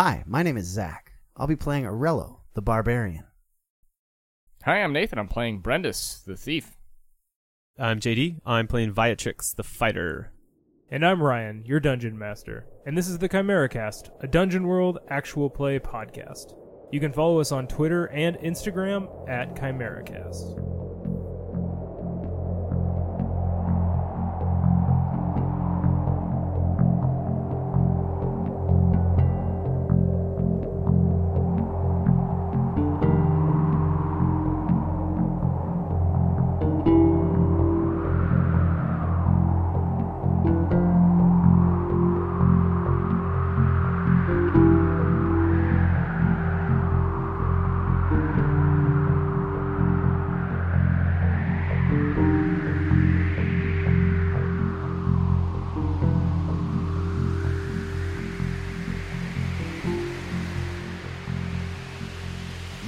Hi, my name is Zach. I'll be playing Arello, the barbarian. Hi, I'm Nathan. I'm playing Brendis, the thief. I'm JD. I'm playing Viatrix, the fighter. And I'm Ryan, your dungeon master. And this is the Chimera Cast, a Dungeon World actual play podcast. You can follow us on Twitter and Instagram at ChimeraCast.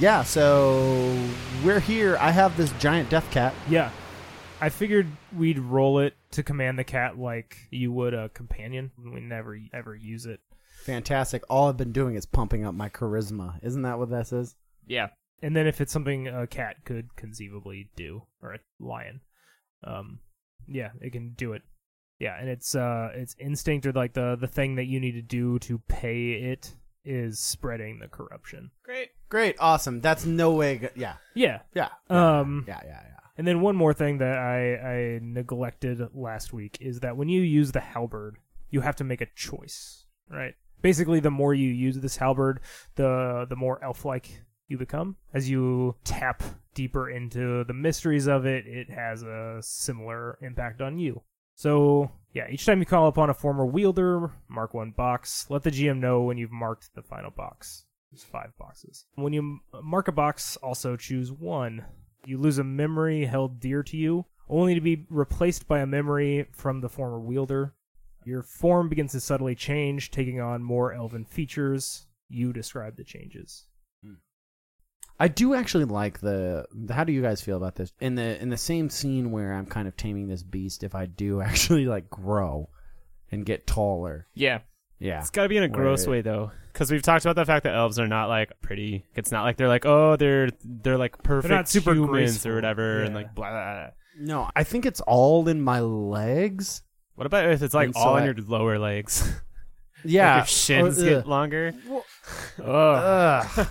Yeah, so we're here. I have this giant death cat. Yeah. I figured we'd roll it to command the cat like you would a companion. We never ever use it. Fantastic. All I've been doing is pumping up my charisma. Isn't that what this is? Yeah. And then if it's something a cat could conceivably do, or a lion, um, yeah, it can do it. Yeah, and it's uh, its instinct or like the the thing that you need to do to pay it is spreading the corruption. Great. Great, awesome. That's no way. Go- yeah, Yeah. yeah, Um. yeah, yeah, yeah. And then one more thing that I I neglected last week is that when you use the halberd, you have to make a choice, right? Basically, the more you use this halberd, the the more elf-like you become. As you tap deeper into the mysteries of it, it has a similar impact on you. So, yeah, each time you call upon a former wielder, mark one box. Let the GM know when you've marked the final box. There's five boxes. When you mark a box, also choose one. You lose a memory held dear to you, only to be replaced by a memory from the former wielder. Your form begins to subtly change, taking on more elven features. You describe the changes. Hmm. I do actually like the, the. How do you guys feel about this? In the in the same scene where I'm kind of taming this beast, if I do actually like grow and get taller, Yeah. Yeah, It's got to be in a gross way though, because we've talked about the fact that elves are not like pretty. It's not like they're like oh they're they're like perfect super humans graceful. or whatever, and like blah, blah, blah. no, I think it's all in my legs. What about if it's like And so all on I- your lower legs? Yeah, like your shins Or- get uh, longer. Ugh. Ugh.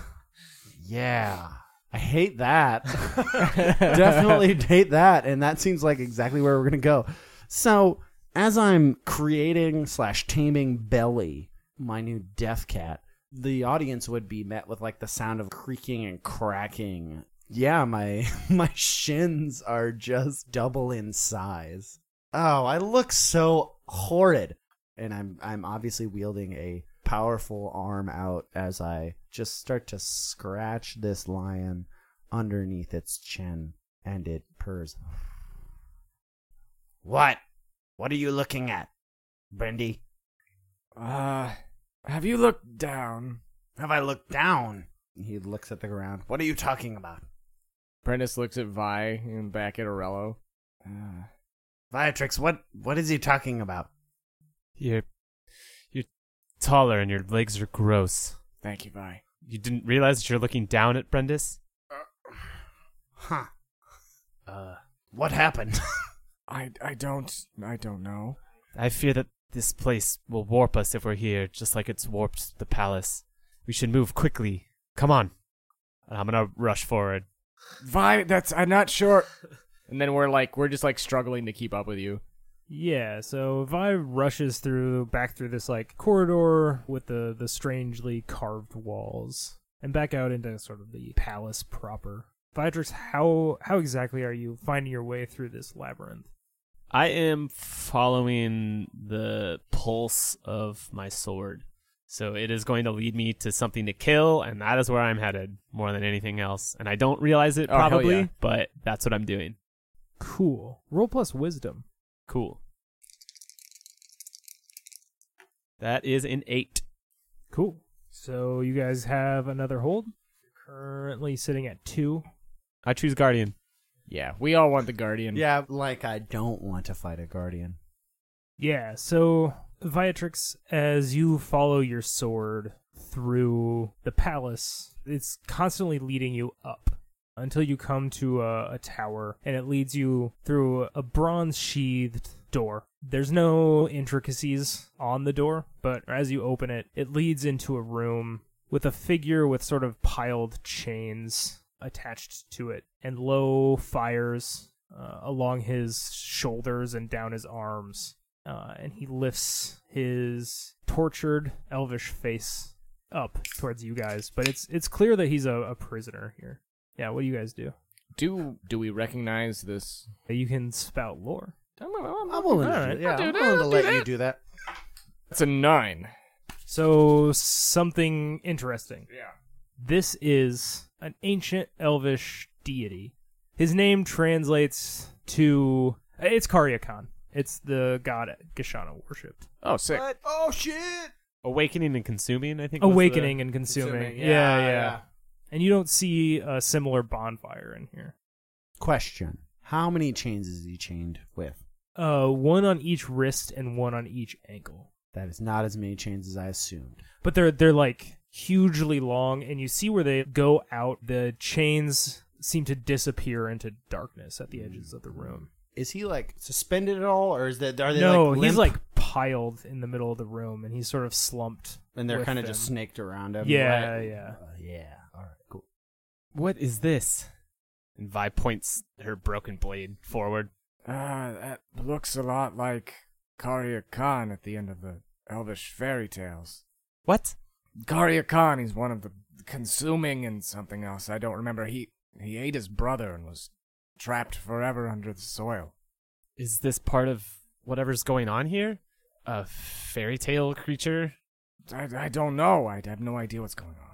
yeah. I hate that. Definitely hate that. And that seems like exactly where we're going to go. So, as I'm creating slash taming Belly, my new death cat, the audience would be met with like the sound of creaking and cracking. Yeah, my my shins are just double in size. Oh, I look so horrid. And I'm I'm obviously wielding a powerful arm out as I just start to scratch this lion underneath its chin and it purrs. What? What are you looking at, Brendy? Uh, have you looked down? Have I looked down? He looks at the ground. What are you talking about? Brendis looks at Vi and back at Orello. Uh, Viatrix, what what is he talking about? You're you're taller and your legs are gross. thank you, Vi. You didn't realize that you're looking down at Brendis? Huh. Uh what happened? I, I don't I don't know. I fear that this place will warp us if we're here, just like it's warped the palace. We should move quickly. Come on. And I'm gonna rush forward. Vi, that's I'm not sure. And then we're like we're just like struggling to keep up with you. Yeah, so Vi rushes through back through this like corridor with the the strangely carved walls and back out into sort of the palace proper. Viatrix, how how exactly are you finding your way through this labyrinth? I am following the pulse of my sword. So it is going to lead me to something to kill, and that is where I'm headed more than anything else. And I don't realize it Oh, probably, yeah. but that's what I'm doing. Cool. Roll plus wisdom. Cool. That is an eight. Cool. So you guys have another hold. Currently sitting at two. I choose Guardian. Yeah, we all want the guardian. yeah, like I don't want to fight a guardian. Yeah, so Viatrix, as you follow your sword through the palace. It's constantly leading you up until you come to a, a tower, and it leads you through a bronze sheathed door. There's no intricacies on the door, but as you open it, it leads into a room with a figure with sort of piled chains attached to it and low fires uh, along his shoulders and down his arms. Uh, and he lifts his tortured elvish face up towards you guys, but it's it's clear that he's a, a prisoner here. Yeah, what do you guys do? Do do we recognize this? You can spout lore. I'm willing to, Alright, do, yeah, I'll I'm that, willing to I'll do let you do that. It's a nine. So something interesting. Yeah. This is an ancient elvish deity. His name translates to it's Karyakan. It's the god Gashana worshipped. Oh, sick. Oh shit! Awakening and consuming, I think. was the- Awakening and consuming. Consuming, Yeah, yeah, yeah, yeah. And you don't see a similar bonfire in here. Question: How many chains is he chained with? Uh, one on each wrist and one on each ankle. That is not as many chains as I assumed. But they're they're like hugely long, and you see where they go out. The chains seem to disappear into darkness at the edges of the room. Is he like suspended at all, or is that are they no, like he's like piled in the middle of the room, and he's sort of slumped. and they're kind of just snaked around him? Yeah, right? yeah. Uh, yeah. All right, cool. What is this? And Vi points her broken blade forward. Uh, that looks a lot like Karya Khan at the end of the Elvish fairy tales. What? Karya Khan, he's one of the consuming and something else. I don't remember. He he ate his brother and was trapped forever under the soil. Is this part of whatever's going on here? A fairy tale creature? I, I don't know. I have no idea what's going on.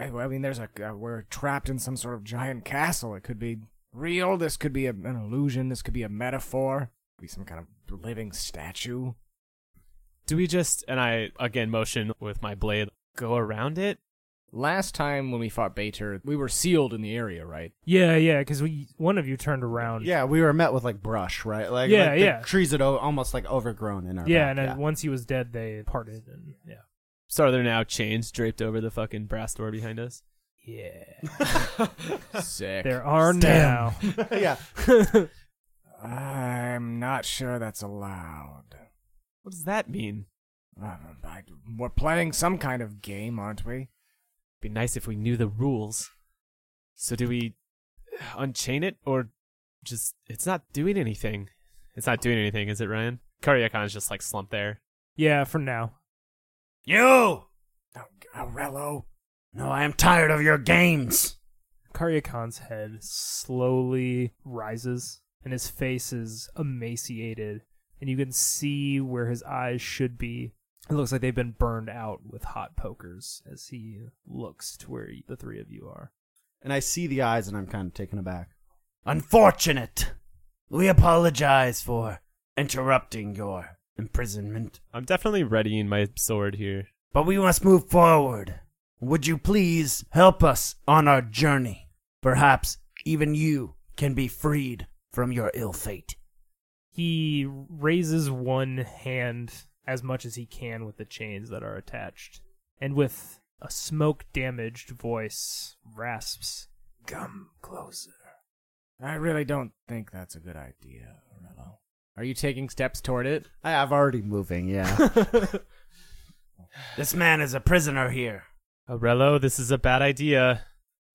I, I mean, there's a uh, we're trapped in some sort of giant castle. It could be real. This could be a, an illusion. This could be a metaphor. Could be some kind of living statue. Do we just, and I again motion with my blade, go around it? Last time when we fought Bater, we were sealed in the area, right? Yeah, yeah, because we one of you turned around. Yeah, we were met with like brush, right? Like Yeah, like the yeah. trees had o- almost like overgrown in our yeah, back, and then once he was dead, they parted, and yeah, So are there now chains draped over the fucking brass door behind us? yeah. Sick. there are Damn. now. yeah. I'm not sure that's allowed. What does that mean? Uh, I, we're playing some kind of game, aren't we? It'd be nice if we knew the rules. So do we unchain it or just it's not doing anything? It's not doing anything, is it, Ryan? Karyakon's just like slumped there. yeah, for now. You. Oh, Aurello. No, I am tired of your games. Karyakan's head slowly rises, and his face is emaciated, and you can see where his eyes should be. It looks like they've been burned out with hot pokers as he looks to where the three of you are. And I see the eyes, and I'm kind of taken aback. Unfortunate. We apologize for interrupting your imprisonment, I'm definitely readying my sword here. but we must move forward. Would you please help us on our journey? Perhaps even you can be freed from your ill fate. He raises one hand as much as he can with the chains that are attached, and with a smoke damaged voice rasps, Come closer. I really don't think that's a good idea, Aurello. Are you taking steps toward it? I, am already moving, yeah. this man is a prisoner here. Aurello, this is a bad idea.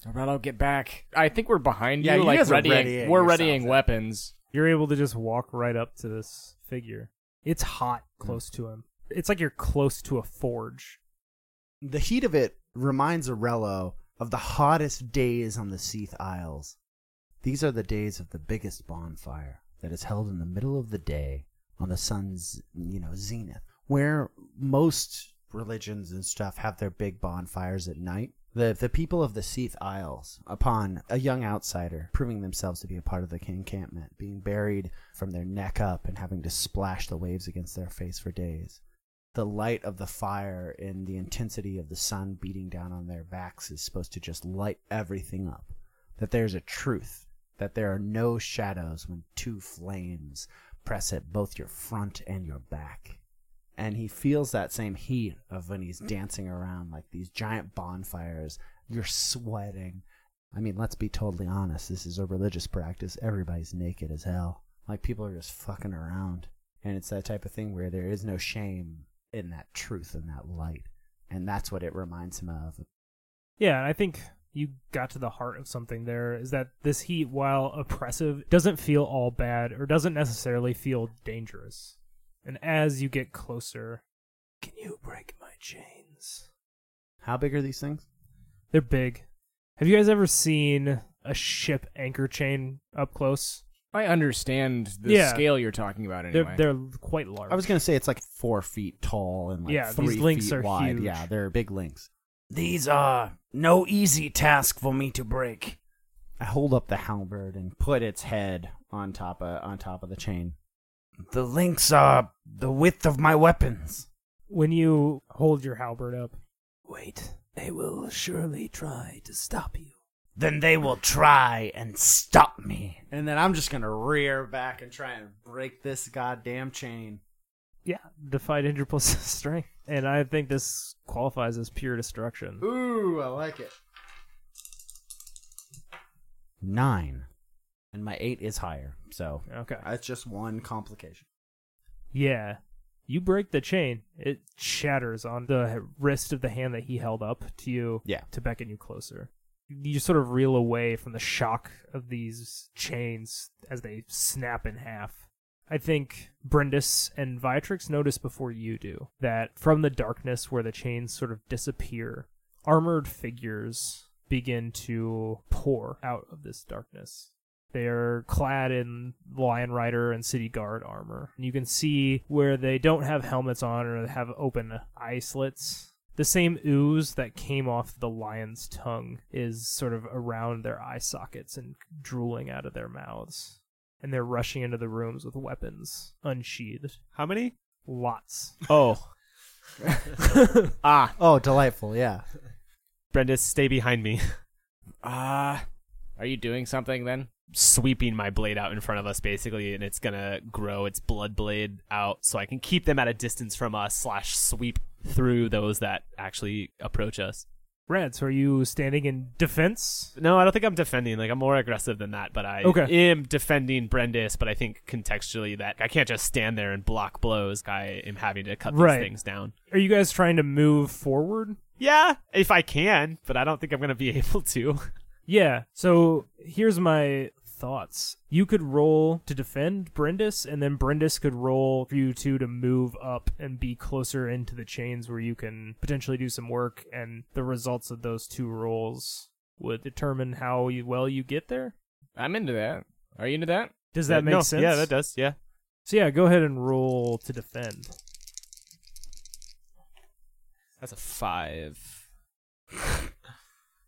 Aurello, get back. I think we're behind Yeah, you, you like guys are readying. readying we're readying yeah. weapons. You're able to just walk right up to this figure. It's hot hmm. close to him. It's like you're close to a forge. The heat of it reminds Aurello of the hottest days on the Seath Isles. These are the days of the biggest bonfire that is held in the middle of the day on the sun's, you know, zenith, where most religions and stuff have their big bonfires at night. The the people of the Seath Isles, upon a young outsider proving themselves to be a part of the encampment, being buried from their neck up and having to splash the waves against their face for days, the light of the fire and the intensity of the sun beating down on their backs is supposed to just light everything up. That there's a truth, that there are no shadows when two flames press at both your front and your back. And he feels that same heat of when he's dancing around like these giant bonfires. You're sweating. I mean, let's be totally honest. This is a religious practice. Everybody's naked as hell. Like people are just fucking around. And it's that type of thing where there is no shame in that truth and that light. And that's what it reminds him of. Yeah, I think you got to the heart of something there is that this heat, while oppressive, doesn't feel all bad or doesn't necessarily feel dangerous. And as you get closer, can you break my chains? How big are these things? They're big. Have you guys ever seen a ship anchor chain up close? I understand the Yeah. scale you're talking about anyway. They're they're quite large. I was gonna say it's like four feet tall and like Yeah, these three links feet are wide. huge. Yeah, they're big links. These are no easy task for me to break. I hold up the halberd and put its head on top of on top of the chain. The links are the width of my weapons. when you hold your halberd up. Wait, they will surely try to stop you. Then they will try and stop me. And then I'm just gonna rear back and try and break this goddamn chain. Yeah, defy danger plus strength, and I think this qualifies as pure destruction. Ooh, I like it. Nine, and my eight is higher, so Okay. that's just one complication. Yeah. You break the chain. It shatters on the wrist of the hand that he held up to you Yeah. to beckon you closer. You sort of reel away from the shock of these chains as they snap in half. I think Brindis and Viatrix notice before you do that from the darkness where the chains sort of disappear, armored figures begin to pour out of this darkness. They're clad in Lion Rider and City Guard armor. And you can see where they don't have helmets on or have open eye slits. The same ooze that came off the lion's tongue is sort of around their eye sockets and drooling out of their mouths. And they're rushing into the rooms with weapons unsheathed. How many? Lots. Oh, ah, Oh, delightful! Yeah. Brenda, stay behind me. ah. are you doing something then? Sweeping my blade out in front of us, basically, and it's gonna grow its blood blade out so I can keep them at a distance from us, slash sweep through those that actually approach us. Rad, so are you standing in defense? No, I don't think I'm defending. Like I'm more aggressive than that, but I Okay. am defending Brendis. But I think contextually that I can't just stand there and block blows. I am having to cut Right. these things down. Are you guys trying to move forward? Yeah, if I can, but I don't think I'm gonna be able to. Yeah. So here's my thoughts. You could roll to defend Brindis, and then Brindis could roll for you two to move up and be closer into the chains where you can potentially do some work, and the results of those two rolls would determine how well you get there. I'm into that. Are you into that? Does that uh, make no, sense? Yeah, that does. Yeah. So yeah, go ahead and roll to defend. That's a five.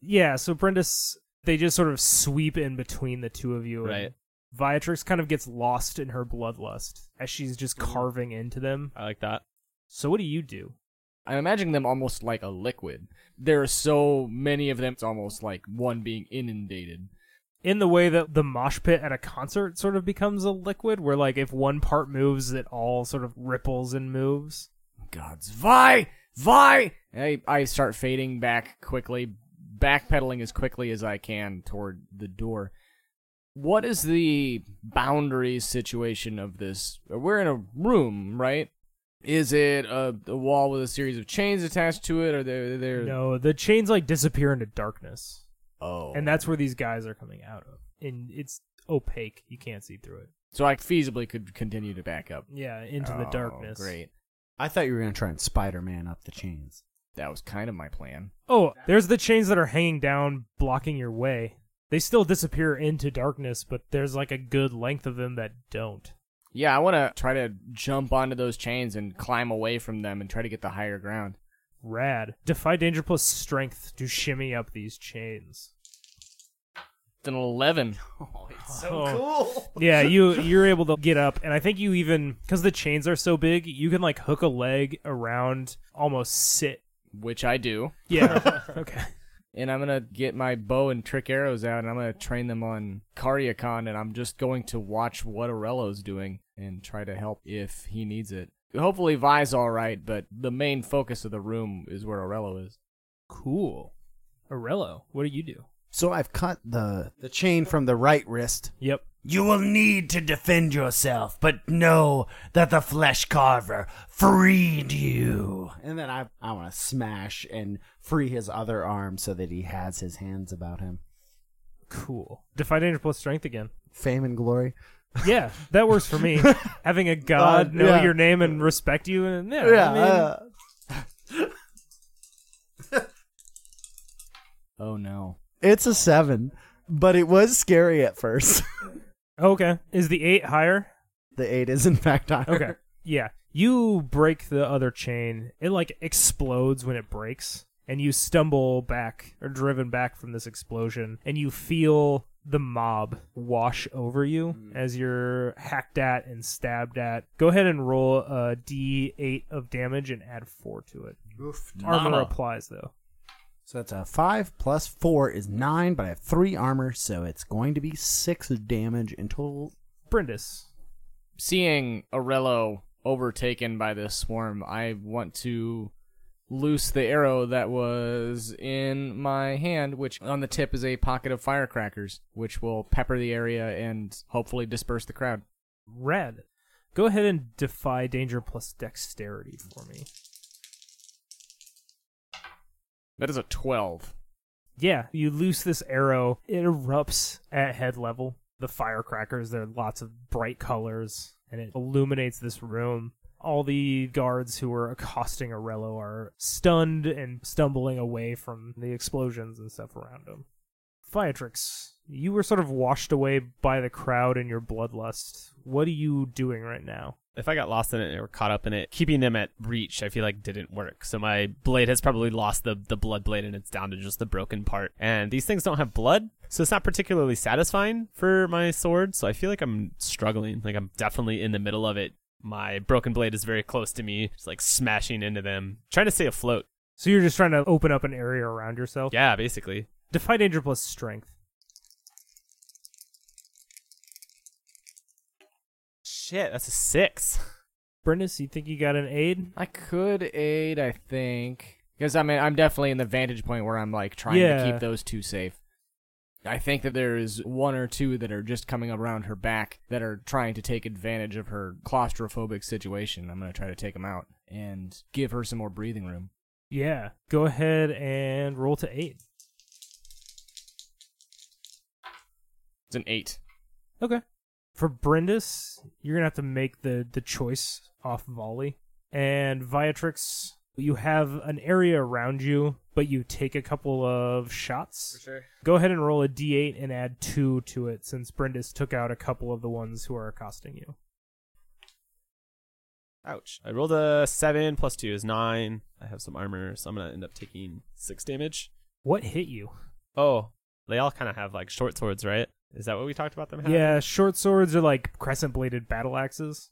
Yeah, so Brindis, they just sort of sweep in between the two of you. and Right. Viatrix kind of gets lost in her bloodlust as she's just mm. carving into them. I like that. So what do you do? I'm imagining them almost like a liquid. There are so many of them, it's almost like one being inundated. In the way that the mosh pit at a concert sort of becomes a liquid, where like if one part moves, it all sort of ripples and moves. Gods, Vi! Vi! I, I start fading back quickly, backpedaling as quickly as I can toward the door. What is the boundary situation of this? We're in a room, right? Is it a, a wall with a series of chains attached to it? Or there, there? No, the chains like disappear into darkness, Oh, and that's where these guys are coming out of. And it's opaque; you can't see through it. so I feasibly could continue to back up Yeah, into the Oh, darkness. Great, I thought you were gonna try and Spider-Man up the chains. That was kind of my plan. Oh, there's the chains that are hanging down, blocking your way. They still disappear into darkness, but there's like a good length of them that don't. Yeah, I want to try to jump onto those chains and climb away from them and try to get the higher ground. Rad. Defy danger plus strength to shimmy up these chains. It's an 11. Oh, it's so oh. cool. yeah, you you're able to get up, and I think you even because the chains are so big, you can like hook a leg around, almost sit. Which I do. Yeah. okay. And I'm gonna get my bow and trick arrows out, and I'm gonna train them on Karyakon, and I'm just going to watch what Aurello's doing and try to help if he needs it. Hopefully Vi's all right, but the main focus of the room is where Aurello is. Cool. Arello, what do you do? So I've cut the the chain from the right wrist. Yep. You will need to defend yourself, but know that the flesh carver freed you. And then I I want to smash and free his other arm so that he has his hands about him. Cool. Defy danger plus strength again. Fame and glory. Yeah, that works for me. Having a god Uh, know yeah. your name and respect you, and yeah, I mean, uh, Oh no. it's a seven, but it was scary at first. Okay. Is the eight higher? the eight is in fact higher. Okay. Yeah. You break the other chain. It like explodes when it breaks, and you stumble back or driven back from this explosion, and you feel the mob wash over you mm. as you're hacked at and stabbed at. Go ahead and roll a d8 of damage and add four to it. Armor Mama. applies though. So that's a five plus four is nine, but I have three armor, so it's going to be six damage in total. Brindis. Seeing Aurello overtaken by this swarm, I want to loose the arrow that was in my hand, which on the tip is a pocket of firecrackers, which will pepper the area and hopefully disperse the crowd. Red. Go ahead and defy danger plus dexterity for me. That is a 12. Yeah, you loose this arrow. It erupts at head level. The firecrackers, there are lots of bright colors, and it illuminates this room. All the guards who were accosting Aurello are stunned and stumbling away from the explosions and stuff around them. Viatrix, you were sort of washed away by the crowd and your bloodlust. What are you doing right now? If I got lost in it or caught up in it, keeping them at reach, I feel like didn't work. So my blade has probably lost the, the blood blade and it's down to just the broken part. And these things don't have blood, so it's not particularly satisfying for my sword. So I feel like I'm struggling. Like I'm definitely in the middle of it. My broken blade is very close to me, just like smashing into them, trying to stay afloat. So you're just trying to open up an area around yourself? Yeah, basically. Defy danger plus strength. Shit, that's a six. Brindis, you think you got an aid? I could aid, I think. Because I mean, I'm definitely in the vantage point where I'm like trying Yeah. to keep those two safe. I think that there is one or two that are just coming around her back that are trying to take advantage of her claustrophobic situation. I'm going to try to take them out and give her some more breathing room. Yeah. Go ahead and roll to aid. It's an eight. Okay. For Brindis, you're gonna have to make the the choice off volley. And Viatrix, you have an area around you, but you take a couple of shots. sure. Go ahead and roll a d8 and add two to it, since Brindis took out a couple of the ones who are accosting you. Ouch. I rolled a seven plus two is nine. I have some armor, so I'm gonna end up taking six damage. What hit you? Oh, they all kind of have like short swords, right? Is that what we talked about them having? Yeah, short swords are like crescent bladed battle axes.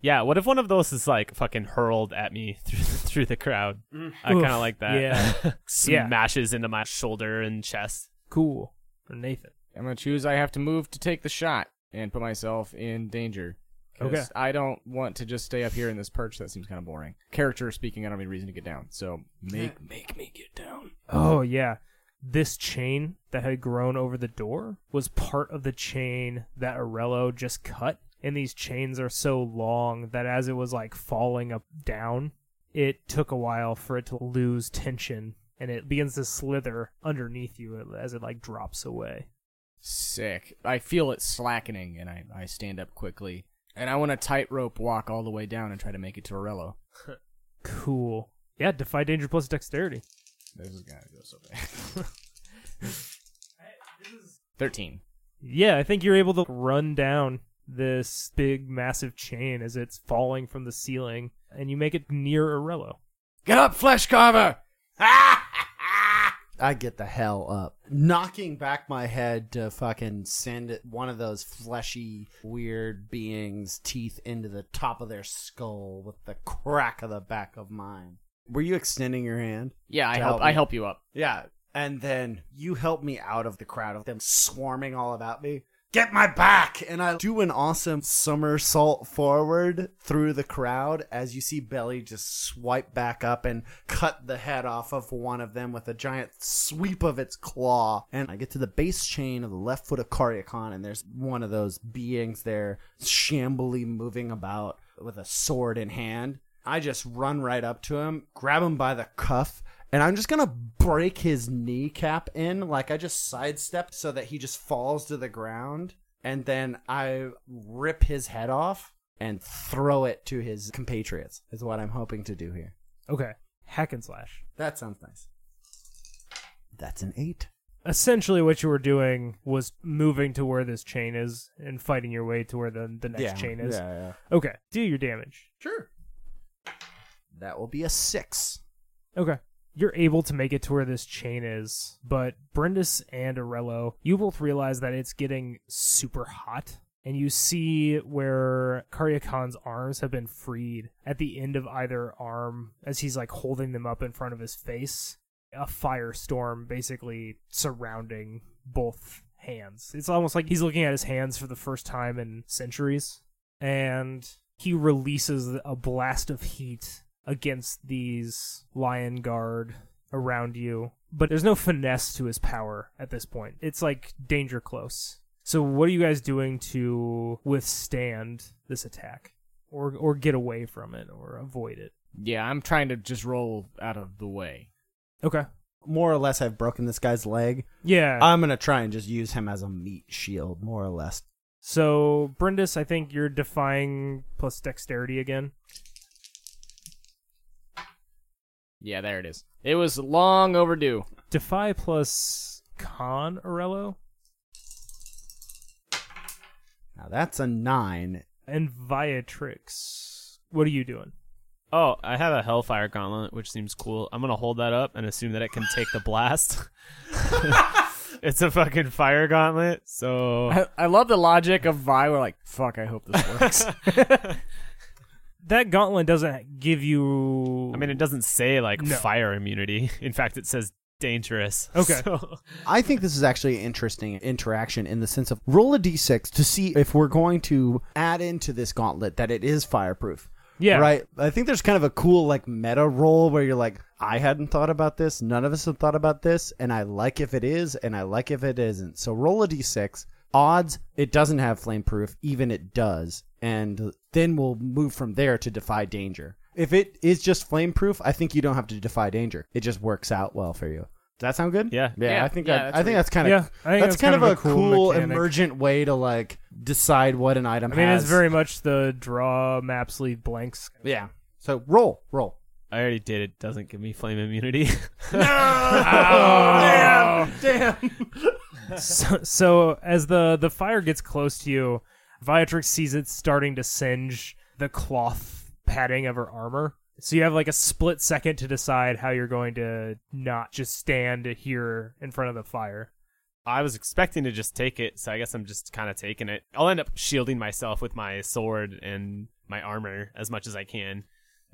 Yeah. What if one of those is like fucking hurled at me through through the crowd? Mm. I kind of like that. yeah. Yeah. Smashes into my shoulder and chest. Cool. For Nathan. I'm going to choose I have to move to take the shot and put myself in danger. Okay. I don't want to just stay up here in this perch. That seems kind of boring. Character speaking, I don't have any reason to get down. So make make me get down. Oh yeah. This chain that had grown over the door was part of the chain that Arello just cut. And these chains are so long that as it was like falling up down, it took a while for it to lose tension and it begins to slither underneath you as it like drops away. Sick. I feel it slackening, and I, I stand up quickly. And I want to tightrope walk all the way down and try to make it to Aurello. Cool. Yeah, defy danger plus dexterity. This is gonna go so bad. Thirteen. Yeah, I think you're able to run down this big massive chain as it's falling from the ceiling and you make it near Arello. Get up, flesh carver! I get the hell up, knocking back my head to fucking send it one of those fleshy, weird beings' teeth into the top of their skull with the crack of the back of mine. Were you extending your hand? Yeah, I help. help I help you up. Yeah. And then you help me out of the crowd of them swarming all about me. get my back. And I do an awesome somersault forward through the crowd as you see Belly just swipe back up and cut the head off of one of them with a giant sweep of its claw. And I get to the base chain of the left foot of Karyakon, and there's one of those beings there shambly moving about with a sword in hand. I just run right up to him, grab him by the cuff, and I'm just gonna break his kneecap in. Like I just sidestep so that he just falls to the ground, and then I rip his head off and throw it to his compatriots. Is what I'm hoping to do here. Okay. Hack and slash. That sounds nice. That's an eight. Essentially, what you were doing was moving to where this chain is and fighting your way to where the, the next chain is. Yeah, yeah. Okay. Do your damage. Sure. That will be a six. Okay. You're able to make it to where this chain is, but Brindis and Arello, you both realize that it's getting super hot. And you see where Karyakon's arms have been freed at the end of either arm as he's like holding them up in front of his face. A firestorm basically surrounding both hands. It's almost like he's looking at his hands for the first time in centuries. And he releases a blast of heat against these lion guard around you but there's no finesse to his power at this point. It's like danger close. So what are you guys doing to withstand this attack? Or or get away from it or avoid it? Yeah, I'm trying to just roll out of the way. okay. More or less, I've broken this guy's leg. yeah. I'm gonna try and just use him as a meat shield, more or less. so brindis i think you're defying plus dexterity again Yeah, there it is. It was long overdue. defy plus con Arello Now that's a nine. and viatrix what are you doing Oh, I have a Hellfire Gauntlet, which seems cool. I'm gonna hold that up and assume that it can take the blast. it's a fucking fire gauntlet, so I, I love the logic of Vi. We're like, fuck, I hope this works. that gauntlet doesn't give you I mean, it doesn't say like No. fire immunity. In fact, it says dangerous. Okay. So- I think this is actually an interesting interaction in the sense of roll a d6 to see if we're going to add into this gauntlet that it is fireproof. yeah Right. I think there's kind of a cool like meta roll where you're like, I hadn't thought about this. None of us have thought about this, and I like if it is, and I like if it isn't. So roll a d6. Odds it doesn't have flame proof, even it does, and then we'll move from there to defy danger. If it is just flame proof, I think you don't have to defy danger. It just works out well for you. Does that sound good? Yeah. Yeah, Yeah, I think yeah, that, that's I think that's kind of Yeah, I think that's, that's kind, kind of, of a a cool cool mechanic. emergent way to like decide what an item I mean, has. it's very much the draw maps leave blanks. yeah. So roll, roll. I already did. It doesn't give me flame immunity. Oh. Damn, damn. So, so as the the fire gets close to you, Viatrix sees it starting to singe the cloth padding of her armor. So you have like a split second to decide how you're going to not just stand here in front of the fire. I was expecting to just take it, so I guess I'm just kind of taking it. I'll end up shielding myself with my sword and my armor as much as I can.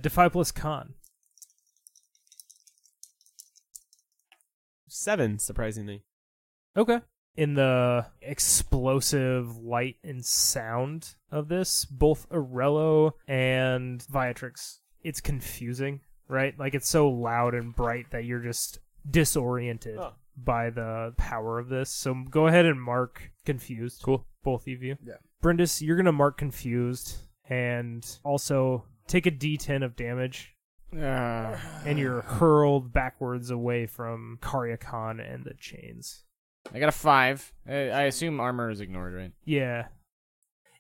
Defy plus con. Seven, surprisingly. Okay. In the explosive light and sound of this, both Arello and Viatrix, it's confusing, right? Like it's so loud and bright that you're just disoriented Oh. by the power of this. So go ahead and mark confused. Cool. Both of you. Yeah. Brindis, you're going to mark confused and also take a d10 of damage Uh, and you're hurled backwards away from Karyakon and the chains. I got a five. I, I assume armor is ignored, right? Yeah.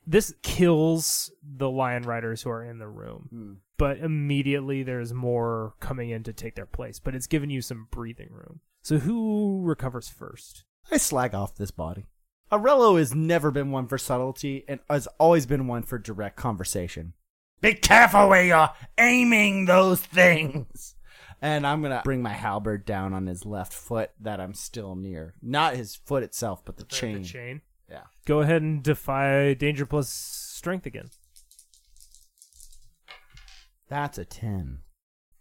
This kills the lion riders who are in the room, hmm. but immediately there's more coming in to take their place, but it's given you some breathing room. So who recovers first? I slag off this body. Arello has never been one for subtlety and has always been one for direct conversation. Be careful where you're aiming those things. And I'm gonna bring my halberd down on his left foot that I'm still near. Not his foot itself, but the chain. The chain. Yeah. Go ahead and defy danger plus strength again. That's a ten.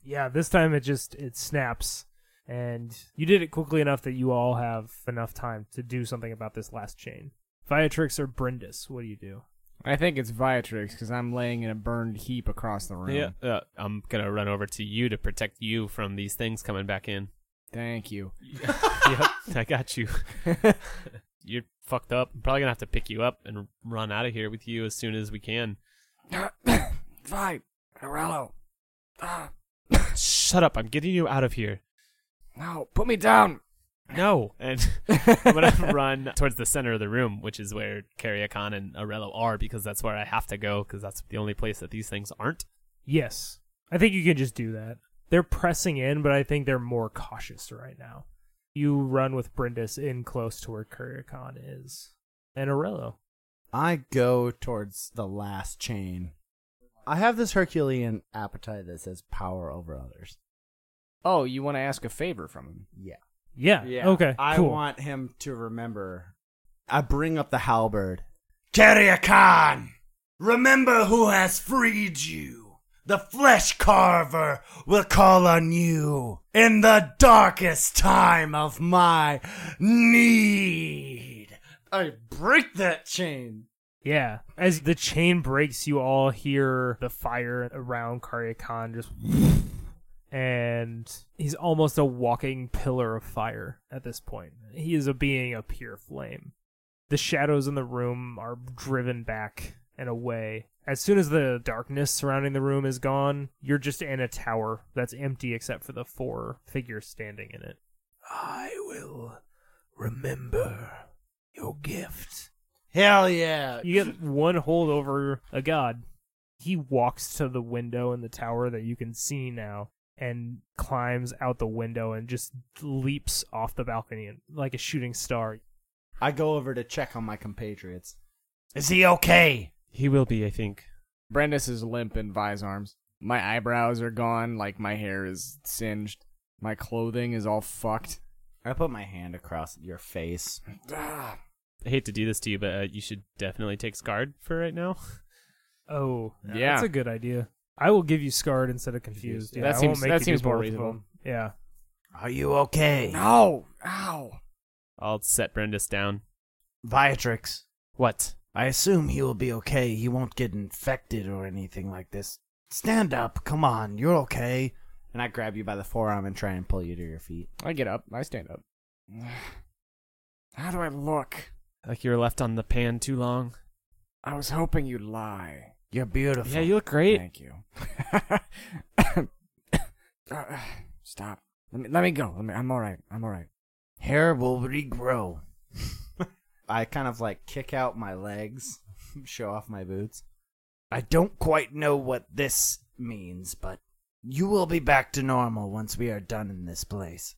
Yeah, this time it just it snaps and you did it quickly enough that you all have enough time to do something about this last chain. Viatrix or Brindis? What do you do? I think it's Viatrix because I'm laying in a burned heap across the room. Yeah, uh, I'm gonna run over to you to protect you from these things coming back in. Thank you. yep, I got you. You're fucked up. I'm probably gonna have to pick you up and run out of here with you as soon as we can. Vi, Arello. Ah, Shut up! I'm getting you out of here. no, put me down. No, and I'm gonna run towards the center of the room, which is where Karyakon and Arello are, because that's where I have to go, because that's the only place that these things aren't. Yes. I think you can just do that. They're pressing in, but I think they're more cautious right now. You run with Brindis in close to where Kuryakon is. And Aurello. I go towards the last chain. I have this Herculean appetite that says power over others. Oh, you want to ask a favor from him? Yeah. Yeah. Okay. I cool. want him to remember. I bring up the halberd. Khan, remember who has freed you. The flesh carver will call on you in the darkest time of my need. I break that chain. Yeah. As the chain breaks, you all hear the fire around Karyakon just. And he's almost a walking pillar of fire at this point. He is a being of pure flame. The shadows in the room are driven back and away. As soon as the darkness surrounding the room is gone, you're just in a tower that's empty except for the four figures standing in it. I will remember your gift. Hell yeah. You get one hold over a god. He walks to the window in the tower that you can see now and climbs out the window and just leaps off the balcony and, like a shooting star. I go over to check on my compatriots. Is he okay? He will be, I think. Brandis is limp in Vi's arms. My eyebrows are gone, like my hair is singed. My clothing is all fucked. I put my hand across your face. Ah, I hate to do this to you, but uh, you should definitely take Scarred for right now. Oh, Yeah. that's a good idea. I will give you scarred instead of confused. Yeah, That I seems- won't make that you do seems more both of reasonable. them. Yeah. Are you okay? No! Ow! I'll set Brendis down. Viatrix, What? I assume he will be okay. He won't get infected or anything like this. Stand up. Come on. You're okay. And I grab you by the forearm and try and pull you to your feet. I get up. I stand up. How do I look? Like you were left on the pan too long? I was hoping you'd lie. You're beautiful. Yeah, you look great. Thank you. Uh, stop. Let me, let me go. Let me, I'm alright. I'm alright. Hair will regrow. I kind of like kick out my legs, show off my boots. I don't quite know what this means, but you will be back to normal once we are done in this place.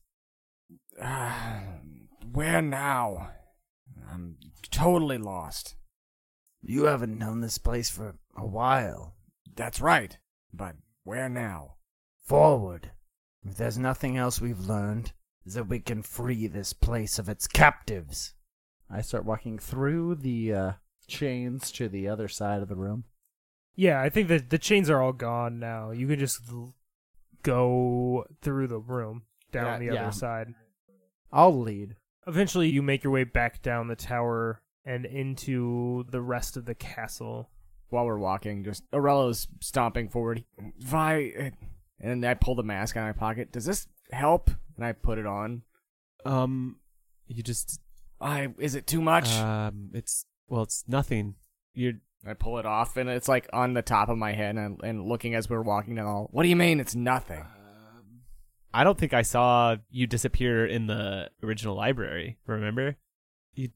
Uh, where now? I'm totally lost. You haven't known this place for a while. That's right. But where now? Forward. If there's nothing else we've learned, is that we can free this place of its captives. I start walking through the uh, chains to the other side of the room. Yeah, I think that the chains are all gone now. You can just l- go through the room down Yeah, the yeah. other side. I'll lead. Eventually, you make your way back down the tower and into the rest of the castle. While we're walking, just Aurello's stomping forward. Vi, uh, and I pull the mask out of my pocket. Does this help? And I put it on. Um, you just I is it too much? um, it's well, it's nothing. You're I pull it off, and it's like on the top of my head, and, and looking as we're walking down. the hall. What do you mean? It's nothing. I don't think I saw you disappear in the original library. Remember? You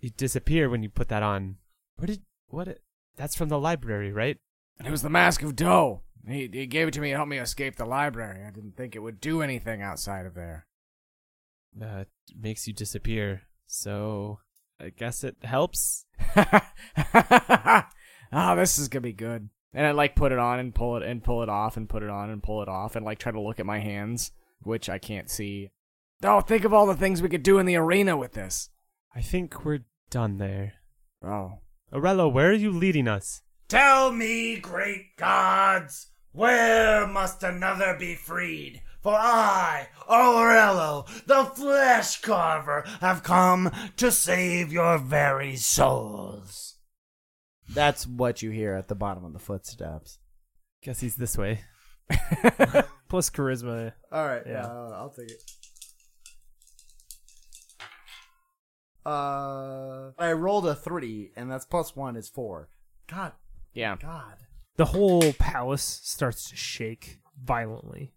you disappear when you put that on. Where did what? It, that's from the library, right? And It was the mask of Doe. He, he gave it to me to help me escape the library. I didn't think it would do anything outside of there. That makes you disappear. So I guess it helps. oh, this is gonna be good. And I like put it on and pull it and pull it off and put it on and pull it off and like try to look at my hands, which I can't see. Oh, think of all the things we could do in the arena with this. I think we're done there. Oh, Aurello, where are you leading us? Tell me, great gods, where must another be freed for I, Aurello, the flesh carver, have come to save your very souls. That's what you hear at the bottom of the footsteps. Guess he's this way. Plus charisma. All right, Yeah. uh, I'll take it. Uh, I rolled a three, and that's plus one is four. God, Yeah. God. The whole palace starts to shake violently.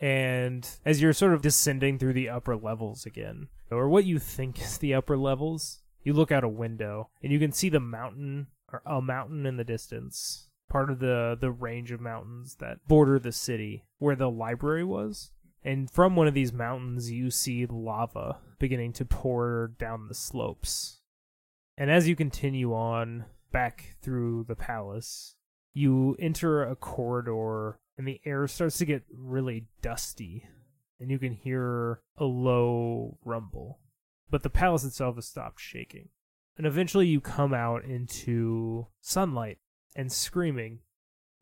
And as you're sort of descending through the upper levels again, or what you think is the upper levels, you look out a window and you can see the mountain or a mountain in the distance, part of the the range of mountains that border the city where the library was. And from one of these mountains, you see lava beginning to pour down the slopes. And as you continue on back through the palace, you enter a corridor and the air starts to get really dusty and you can hear a low rumble. But the palace itself has stopped shaking. And eventually you come out into sunlight and screaming.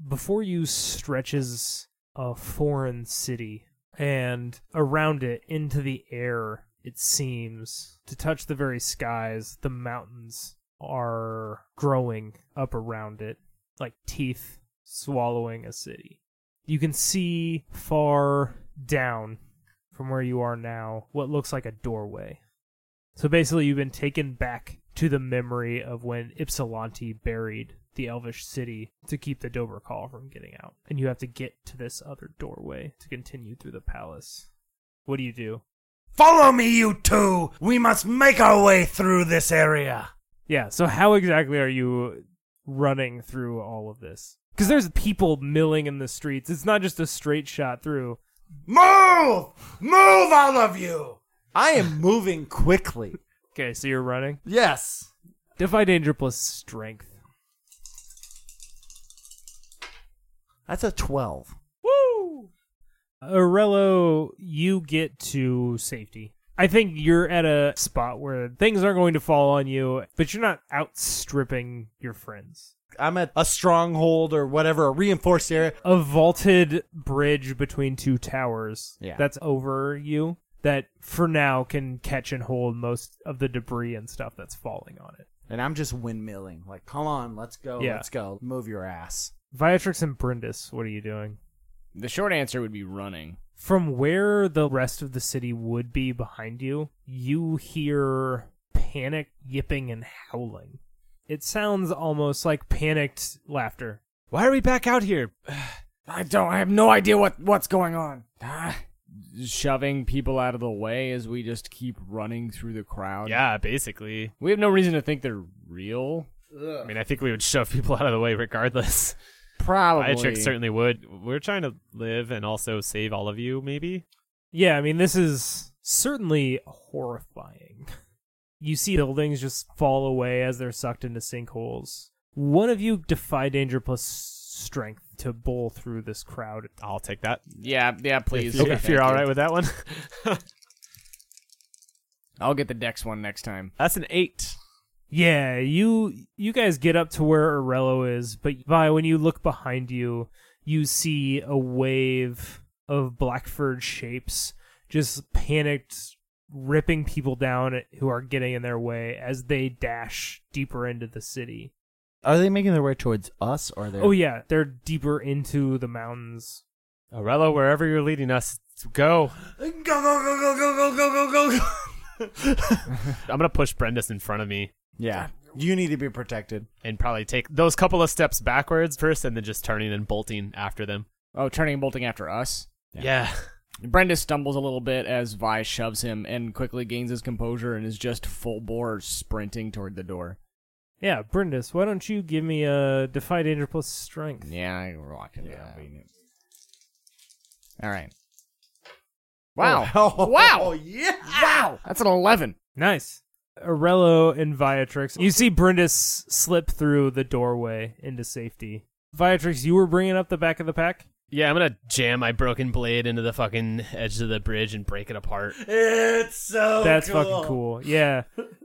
Before you stretches a foreign city and around it into the air it seems to touch the very skies the mountains are growing up around it like teeth swallowing a city. You can see far down from where you are now what looks like a doorway. So basically, you've been taken back to the memory of when Ypsilanti buried the Elvish city to keep the Dover Call from getting out. And you have to get to this other doorway to continue through the palace. What do you do? Follow me, you two! We must make our way through this area. Yeah, so how exactly are you running through all of this? Because there's people milling in the streets. It's not just a straight shot through. Move! Move, all of you! I am moving quickly. Okay, so you're running. Yes. Defy danger plus strength. That's a 12. Woo! Aurello, you get to safety. I think you're at a spot where things aren't going to fall on you, but you're not outstripping your friends. I'm at a stronghold or whatever, a reinforced area. A vaulted bridge between two towers Yeah. that's over you that for now can catch and hold most of the debris and stuff that's falling on it. And I'm just windmilling. Like, come on, let's go, Yeah. let's go. Move your ass. Viatrix and Brindis, what are you doing? The short answer would be running. From where the rest of the city would be behind you, you hear panic yipping and howling. It sounds almost like panicked laughter. Why are we back out here? I don't. I have no idea what what's going on. Ah, shoving people out of the way as we just keep running through the crowd. Yeah, basically. we have no reason to think they're real. I mean, I think we would shove people out of the way regardless. Probably. Viatrix certainly would. We're trying to live and also save all of you, maybe. Yeah, I mean, this is certainly horrifying. You see buildings just fall away as they're sucked into sinkholes. One of you defy danger plus strength to bowl through this crowd. I'll take that. Yeah, yeah. Please. If, Yeah, if you're all right with that one. I'll get the Dex one next time. That's an eight. Yeah, you you guys get up to where Aurello is, but Vi, when you look behind you, you see a wave of Blackford shapes just panicked, ripping people down who are getting in their way as they dash deeper into the city. Are they making their way towards us or they're Oh yeah, they're deeper into the mountains. Aurello, wherever you're leading us, go. Go, go, go, go, go, go, go, go, go, go. I'm gonna push Brendis in front of me Yeah. You need to be protected. and probably take those couple of steps backwards first, and then just turning and bolting after them. Oh, turning and bolting after us. Yeah. Brenda stumbles a little bit as Vi shoves him and quickly gains his composure and is just full bore sprinting toward the door. Yeah, Brindis, why don't you give me a defy danger plus strength? Yeah, I rock into that. All right. Wow. Oh, wow. yeah. Wow. That's an 11. Nice. Aurello and Viatrix. You see Brindis slip through the doorway into safety. Viatrix, you were bringing up the back of the pack? Yeah, I'm gonna jam my broken blade into the fucking edge of the bridge and break it apart. It's so That's cool. fucking cool. Yeah.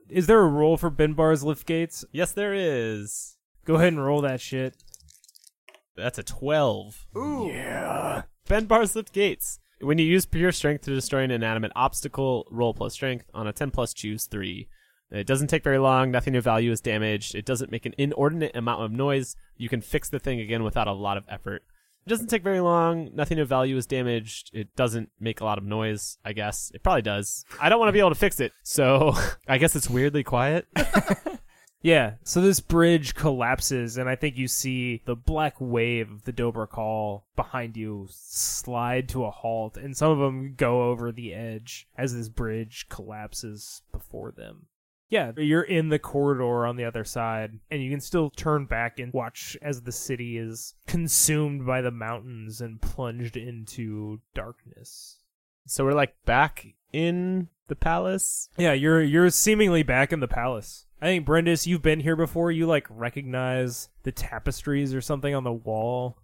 Is there a roll for Benbar's lift gates? Yes, there is. Go ahead and roll that shit. That's a 12. Ooh. Yeah. Benbar's lift gates. When you use pure strength to destroy an inanimate obstacle, roll plus strength. On a 10 plus, choose 3. It doesn't take very long. Nothing of value is damaged. It doesn't make an inordinate amount of noise. You can fix the thing again without a lot of effort. It doesn't take very long. Nothing of value is damaged. It doesn't make a lot of noise, I guess. It probably does. I don't want to be able to fix it, so I guess it's weirdly quiet. Yeah, so this bridge collapses, and I think you see the black wave of the Dober Call behind you slide to a halt, and some of them go over the edge as this bridge collapses before them. Yeah, you're in the corridor on the other side, and you can still turn back and watch as the city is consumed by the mountains and plunged into darkness. so we're like back in the palace. Yeah, you're you're seemingly back in the palace. I think Brendis, you've been here before. You like recognize the tapestries or something on the wall.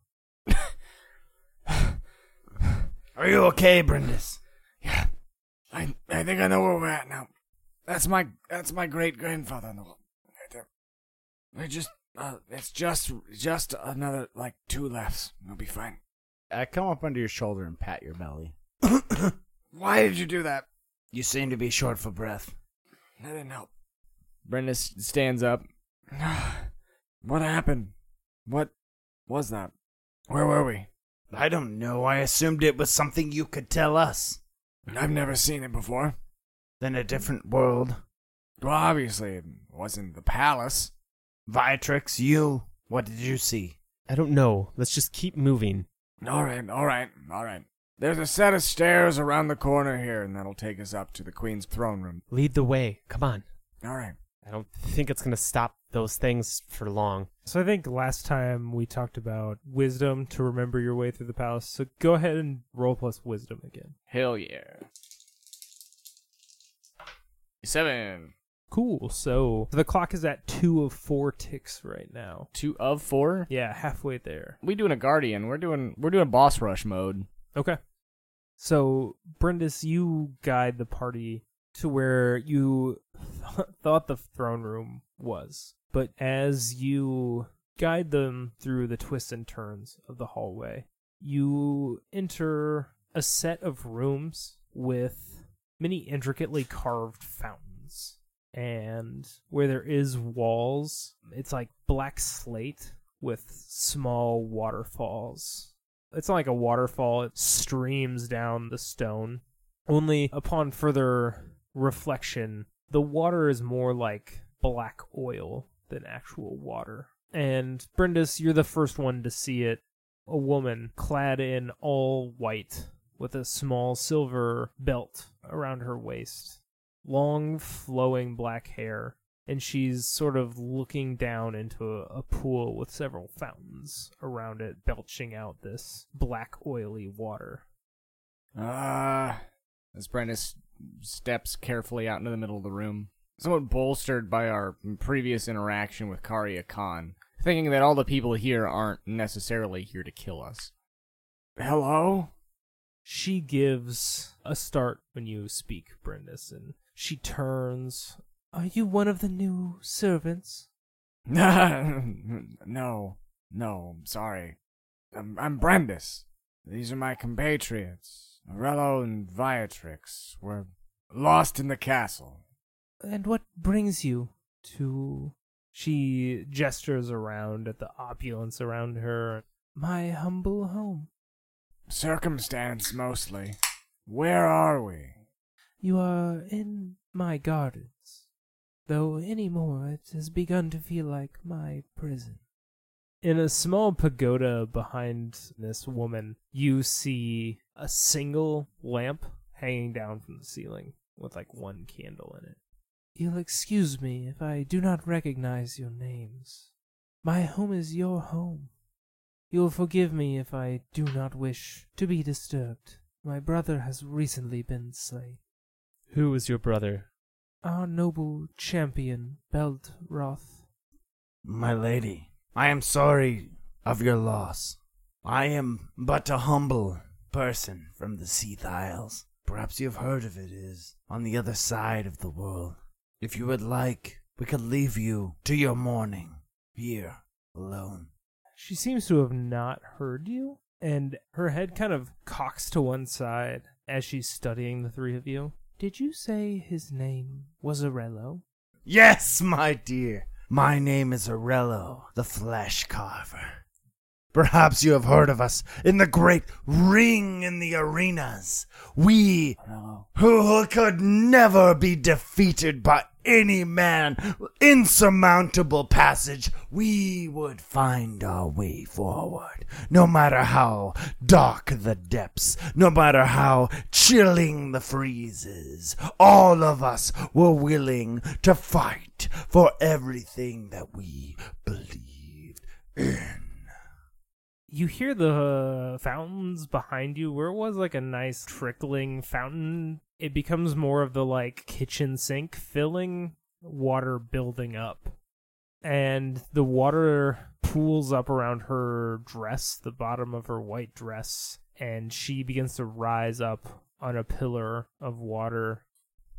Are you okay, Brindis? Yeah, I I think I know where we're at now. That's my that's my great grandfather on the wall. Right there. We just uh, it's just just another like two laughs. We'll be fine. I come up under your shoulder and pat your belly. Why did you do that? You seem to be short for breath. That didn't help. Brenda s- stands up. what happened? What was that? Where were we? I don't know. I assumed it was something you could tell us. I've never seen it before. Then a different world. Well, obviously, it wasn't the palace. Viatrix, you. What did you see? I don't know. Let's just keep moving. All right, all right, all right. There's a set of stairs around the corner here, and that'll take us up to the queen's throne room. Lead the way. Come on. All right. I don't think it's going to stop those things for long. So I think last time we talked about wisdom to remember your way through the palace. So go ahead and roll plus wisdom again. Hell yeah. Seven. Cool. So the clock is at two of four ticks right now. Two of four. Yeah, halfway there. We doing a guardian. We're doing we're doing boss rush mode. Okay. So, Brendis, you guide the party to where you th- thought the throne room was. But as you guide them through the twists and turns of the hallway, you enter a set of rooms with many intricately carved fountains. And where there is walls, it's like black slate with small waterfalls. It's not like a waterfall it streams down the stone. Only upon further reflection the water is more like black oil than actual water. And brendis you're the first one to see it. A woman clad in all white with a small silver belt around her waist long flowing black hair and she's sort of looking down into a, a pool with several fountains around it, belching out this black, oily water. Ah. as Brenda s- steps carefully out into the middle of the room, somewhat bolstered by our previous interaction with Karya Khan, thinking that all the people here aren't necessarily here to kill us. Hello? She gives a start when you speak, Brendis, and she turns. Are you one of the new servants? no, no, I'm sorry. I'm, I'm Brandis. These are my compatriots. Morello and Viatrix were lost in the castle. And what brings you to. She gestures around at the opulence around her. My humble home. Circumstance, mostly. Where are we? You are in my gardens, though any more it has begun to feel like my prison. In a small pagoda behind this woman, you see a single lamp hanging down from the ceiling with like one candle in it. You'll excuse me if I do not recognize your names. My home is your home. You'll forgive me if I do not wish to be disturbed. My brother has recently been slain. Who is your brother? Our noble champion, Beldroth. My lady, I am sorry of your loss. I am but a humble person from the Seath Isles. Perhaps you have heard of it. It is on the other side of the world. If you would like, we could leave you to your mourning here alone. She seems to have not heard you. and her head kind of cocks to one side as she's studying the three of you. Did you say his name was Aurello? Yes, my dear. My name is Aurello, the Flesh Carver. Perhaps you have heard of us in the great ring in the arenas. We who could never be defeated by any man, insurmountable passage, we would find our way forward, no matter how dark the depths, no matter how chilling the freezes. All of us were willing to fight for everything that we believed in. You hear the fountains behind you. Where it was like a nice trickling fountain, it becomes more of the like kitchen sink filling, water building up. And the water pools up around her dress, the bottom of her white dress, and she begins to rise up on a pillar of water.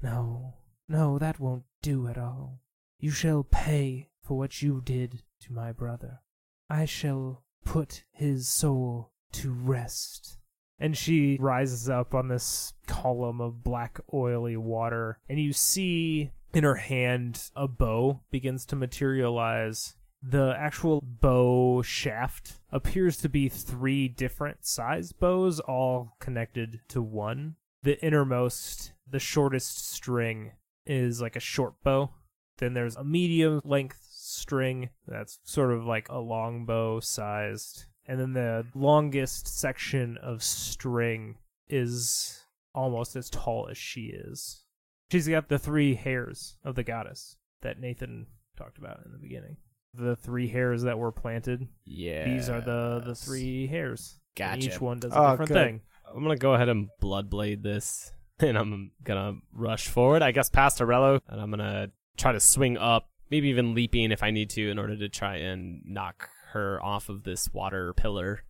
No, no, that won't do at all. You shall pay for what you did to my brother. I shall put his soul to rest. And she rises up on this column of black, oily water, and you see in her hand a bow begins to materialize. The actual bow shaft appears to be three different size bows, all connected to one. The innermost, the shortest string, is like a short bow. Then there's a medium length string that's sort of like a longbow sized. And then the longest section of string is almost as tall as she is. She's got the three hairs of the goddess that Nathan talked about in the beginning. The three hairs that were planted. Yeah. These are the the three hairs. And each one does a Oh, different good. thing. I'm gonna go ahead and bloodblade this, and I'm gonna rush forward. I guess past Aurello, and I'm gonna try to swing up, maybe even leaping if I need to, in order to try and knock her off of this water pillar.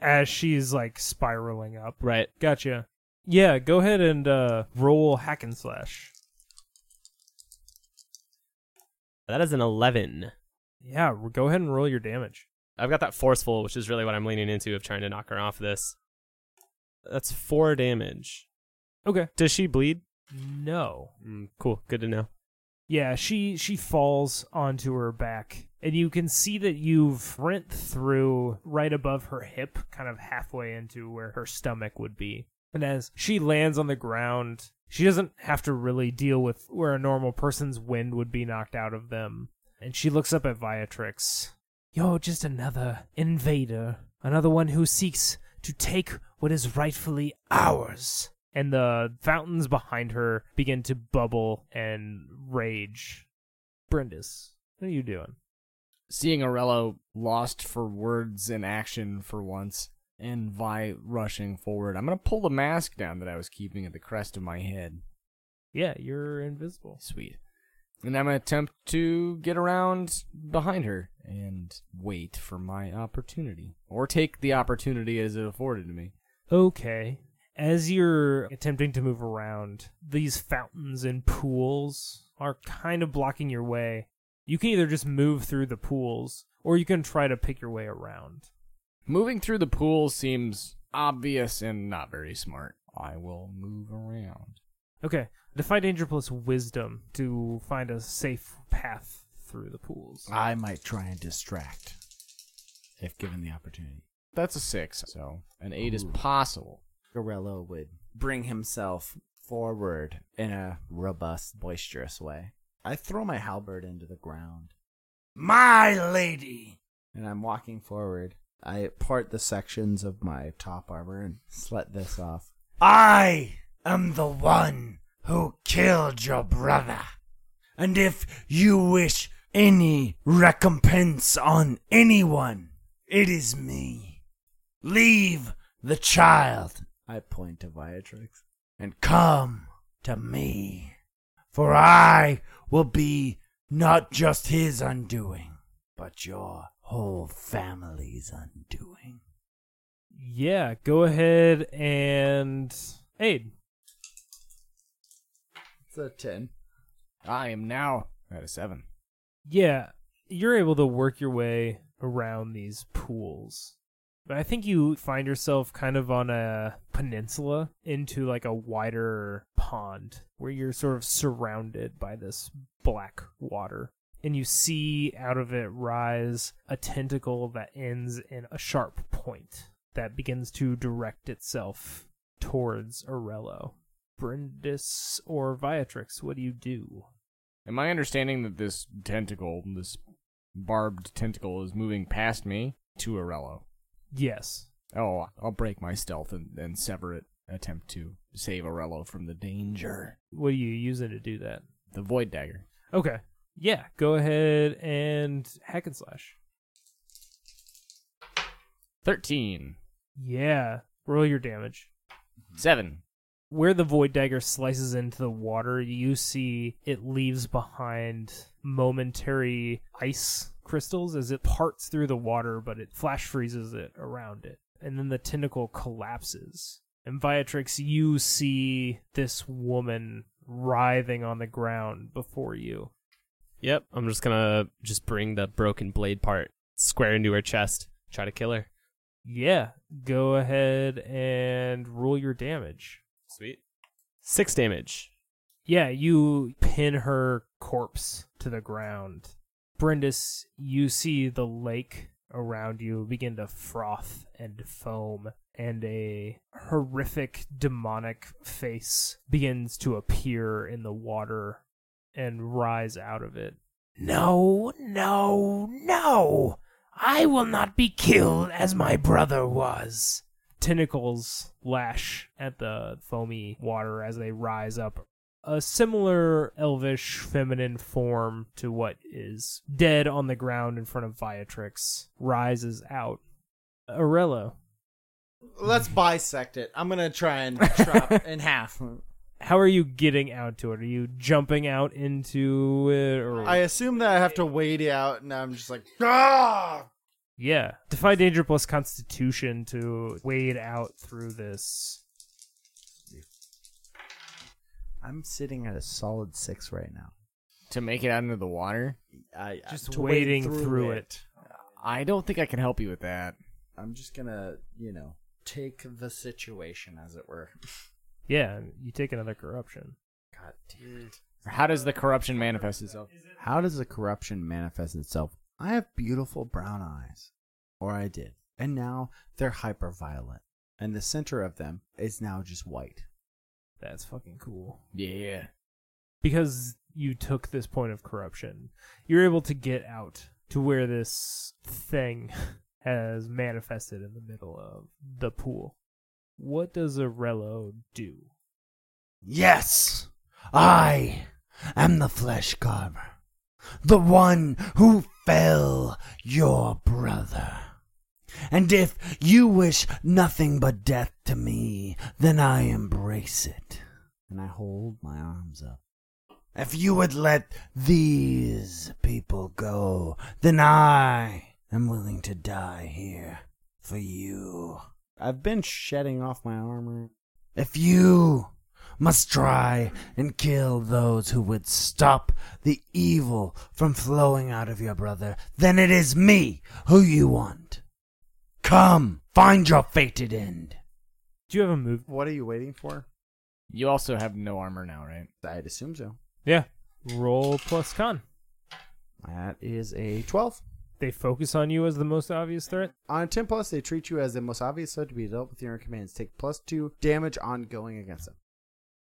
As she's like spiraling up. Right. Gotcha. Yeah, go ahead and uh, roll hack and slash. That is an 11. Yeah, go ahead and roll your damage. I've got that forceful, which is really what I'm leaning into of trying to knock her off this. That's four damage. Okay. Does she bleed? No. Mm, cool. Good to know. Yeah, she she falls onto her back, and you can see that you've rent through right above her hip, kind of halfway into where her stomach would be. And as she lands on the ground, she doesn't have to really deal with where a normal person's wind would be knocked out of them. And she looks up at Viatrix. You're just another invader, another one who seeks to take what is rightfully ours. And the fountains behind her begin to bubble and rage. Brindis, what are you doing? Seeing Aurello lost for words and action for once, and Vi rushing forward, I'm gonna pull the mask down that I was keeping at the crest of my head. Yeah, you're invisible. Sweet. And I'm gonna attempt to get around behind her and wait for my opportunity. Or take the opportunity as it afforded to me. Okay. As you're attempting to move around, these fountains and pools are kind of blocking your way. You can either just move through the pools, or you can try to pick your way around. Moving through the pool seems obvious and not very smart. I will move around. Okay. Defy danger plus wisdom to find a safe path through the pools. I might try and distract if given the opportunity. That's a six, so an eight is possible. Aurello would bring himself forward in a robust, boisterous way. I throw my halberd into the ground, My lady! and I'm walking forward. I part the sections of my top armor and slit this off. I am the one who killed your brother. And if you wish any recompense on anyone, it is me. Leave the child I point to Viatrix. and come to me. For I will be not just his undoing, but your whole family's undoing. Yeah, go ahead and aid. It's a 10. I am now at a seven. Yeah, you're able to work your way around these pools. But I think you find yourself kind of on a peninsula into like a wider pond where you're sort of surrounded by this black water. And you see out of it rise a tentacle that ends in a sharp point that begins to direct itself towards Aurello. Brindis or Viatrix, what do you do? Am I understanding that this tentacle, this barbed tentacle, is moving past me to Aurello? Yes. Oh, I'll break my stealth and, and sever it. Attempt to save Aurello from the danger. What are you using to do that? The void dagger. Okay. Yeah, go ahead and hack and slash. Thirteen. Yeah, roll your damage. Seven. Where the void dagger slices into the water, you see it leaves behind momentary ice crystals as it parts through the water, but it flash freezes it around it. And then the tentacle collapses. And Viatrix, you see this woman writhing on the ground before you. Yep, I'm just gonna just bring the broken blade part square into her chest. Try to kill her. Yeah, go ahead and roll your damage. Sweet. Six damage. Yeah, you pin her corpse to the ground. Brindis, you see the lake around you begin to froth and foam, and a horrific demonic face begins to appear in the water and rise out of it. No, no, no! I will not be killed as my brother was. Tentacles lash at the foamy water as they rise up. A similar elvish feminine form to what is dead on the ground in front of Viatrix rises out. Aurello, Let's bisect it. I'm gonna try and chop in half. how are you getting out to it? Are you jumping out into it or I assume that I have to wade out, and I'm just like, ah! Yeah. Defy danger plus constitution to wade out through this. I'm sitting at a solid six right now. To make it out into the water? I Just to wade wading through it. I don't think I can help you with that. I'm just gonna, you know, take the situation as it were. Yeah, you take another corruption. God damn it. How does the corruption manifest itself? How does the corruption manifest itself? I have beautiful brown eyes, or I did, and now they're hyper violet, and the center of them is now just white. That's fucking cool. Yeah. Because you took this point of corruption, you're able to get out to where this thing has manifested in the middle of the pool. What does Aurello do? Yes, I am the flesh carver, the one who fell your brother. And if you wish nothing but death to me, then I embrace it. And I hold my arms up. If you would let these people go, then I am willing to die here for you. I've been shedding off my armor. If you must try and kill those who would stop the evil from flowing out of your brother, then it is me who you want. Come, find your fated end. Do you have a move? What are you waiting for? You also have no armor now, right? I'd assume so. Yeah. Roll plus con. That is a 12. They focus on you as the most obvious threat. On 10 plus, they treat you as the most obvious threat to be dealt with your commands. Take plus 2 damage ongoing against them.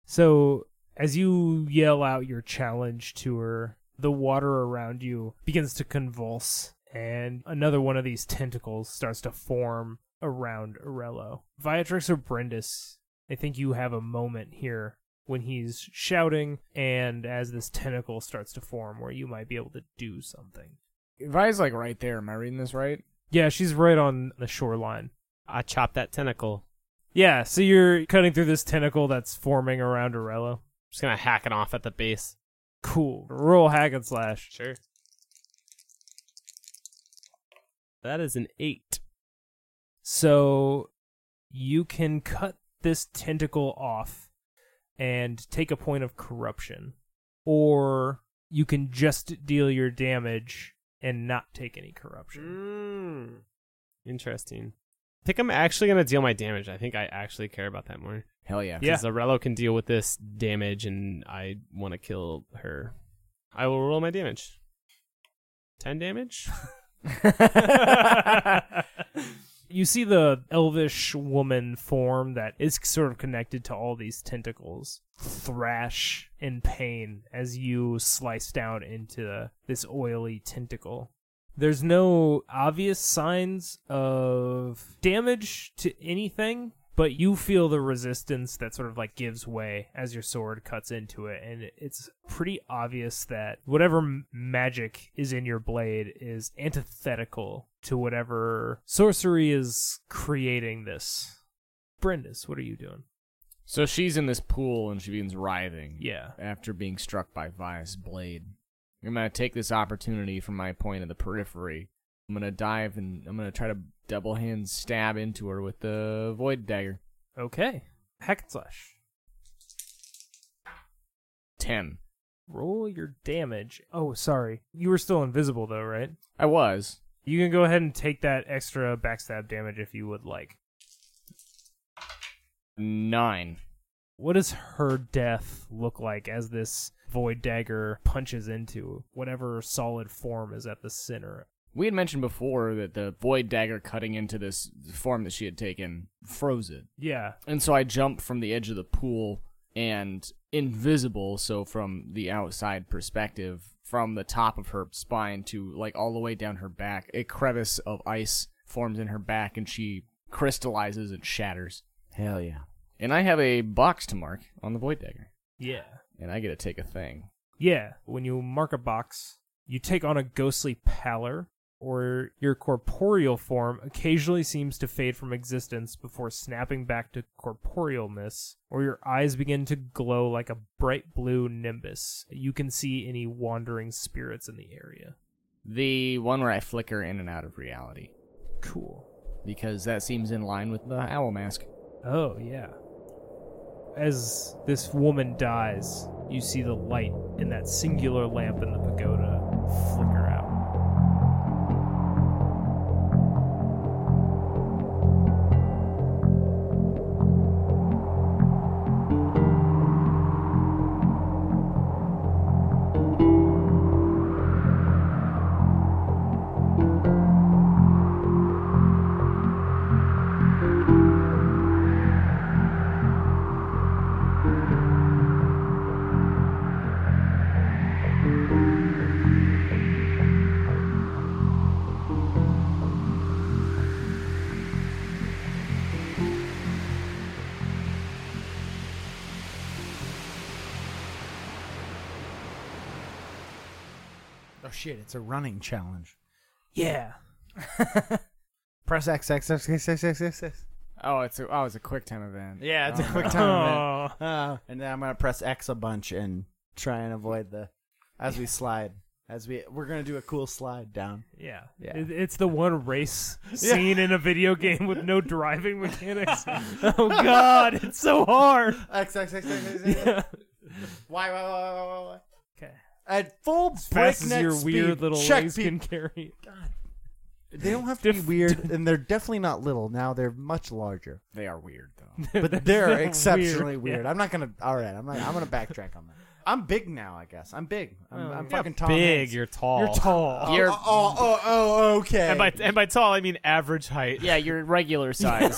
So as you yell out your challenge to her, the water around you begins to convulse, and another one of these tentacles starts to form around Aurello. Viatrix or Brindis, I think you have a moment here when he's shouting, and as this tentacle starts to form, where you might be able to do something. Vi's like right there. Am I reading this right? Yeah, she's right on the shoreline. I chopped that tentacle. Yeah, so you're cutting through this tentacle that's forming around Aurello. Just gonna hack it off at the base. Cool. Roll hack and slash. Sure. That is an eight. So you can cut this tentacle off and take a point of corruption, or you can just deal your damage and not take any corruption. Mm. Interesting. I think I'm actually gonna deal my damage. I think I actually care about that more. Hell yeah. Yeah. Because Zarello can deal with this damage, and I want to kill her. I will roll my damage. Ten damage. you see the elvish woman form that is sort of connected to all these tentacles thrash in pain as you slice down into this oily tentacle. There's no obvious signs of damage to anything, but you feel the resistance that sort of like gives way as your sword cuts into it and it's pretty obvious that whatever magic is in your blade is antithetical to whatever sorcery is creating this brindis what are you doing So she's in this pool and she begins writhing. yeah After being struck by Vias' blade. I'm gonna take this opportunity from my point of the periphery. I'm gonna dive and I'm gonna try to double hand stab into her with the void dagger. okay hack and slash Ten. roll your damage oh sorry you were still invisible though right I was. you can go ahead and take that extra backstab damage if you would like Nine. What does her death look like as this void dagger punches into whatever solid form is at the center? We had mentioned before that the void dagger cutting into this form that she had taken froze it. Yeah. And so I jumped from the edge of the pool and invisible, so from the outside perspective, from the top of her spine to like all the way down her back, a crevice of ice forms in her back and she crystallizes and shatters. Hell yeah. And I have a box to mark on the void dagger. Yeah. And I get to take a thing. Yeah. When you mark a box, you take on a ghostly pallor, or your corporeal form occasionally seems to fade from existence before snapping back to corporealness, or your eyes begin to glow like a bright blue nimbus. You can see any wandering spirits in the area. The one where I flicker in and out of reality. Cool. Because that seems in line with the owl mask. Oh, yeah. As this woman dies, you see the light in that singular lamp in the pagoda flicker shit! It's a running challenge. Yeah. Press X X X X X X X. X. Oh, it's a, oh, it's a quick time event. Yeah, it's a Oh, quick no. time event. Uh, and then I'm gonna press X a bunch and try and avoid the as we slide. As we we're gonna do a cool slide down. Yeah. Yeah. It, it's the one race scene in a video game with no driving mechanics. oh, God. It's so hard. X X X X X. Yeah. Why why why why why why? Okay. At full As fast as breakneck your speed, weird little check legs pe- can carry. God, They don't have to be Diff- weird, and they're definitely not little. Now they're much larger, They are weird though. but they're Weird, exceptionally yeah. weird. I'm not gonna. All right, I'm. Not, I'm gonna backtrack on that. I'm big now. I guess I'm big. I'm, Oh, I'm yeah. fucking Tom Big, Hanks. you're tall. You're tall. Oh, You're- oh, oh, oh, oh, okay. And by and by tall, I mean average height. yeah, you're regular size.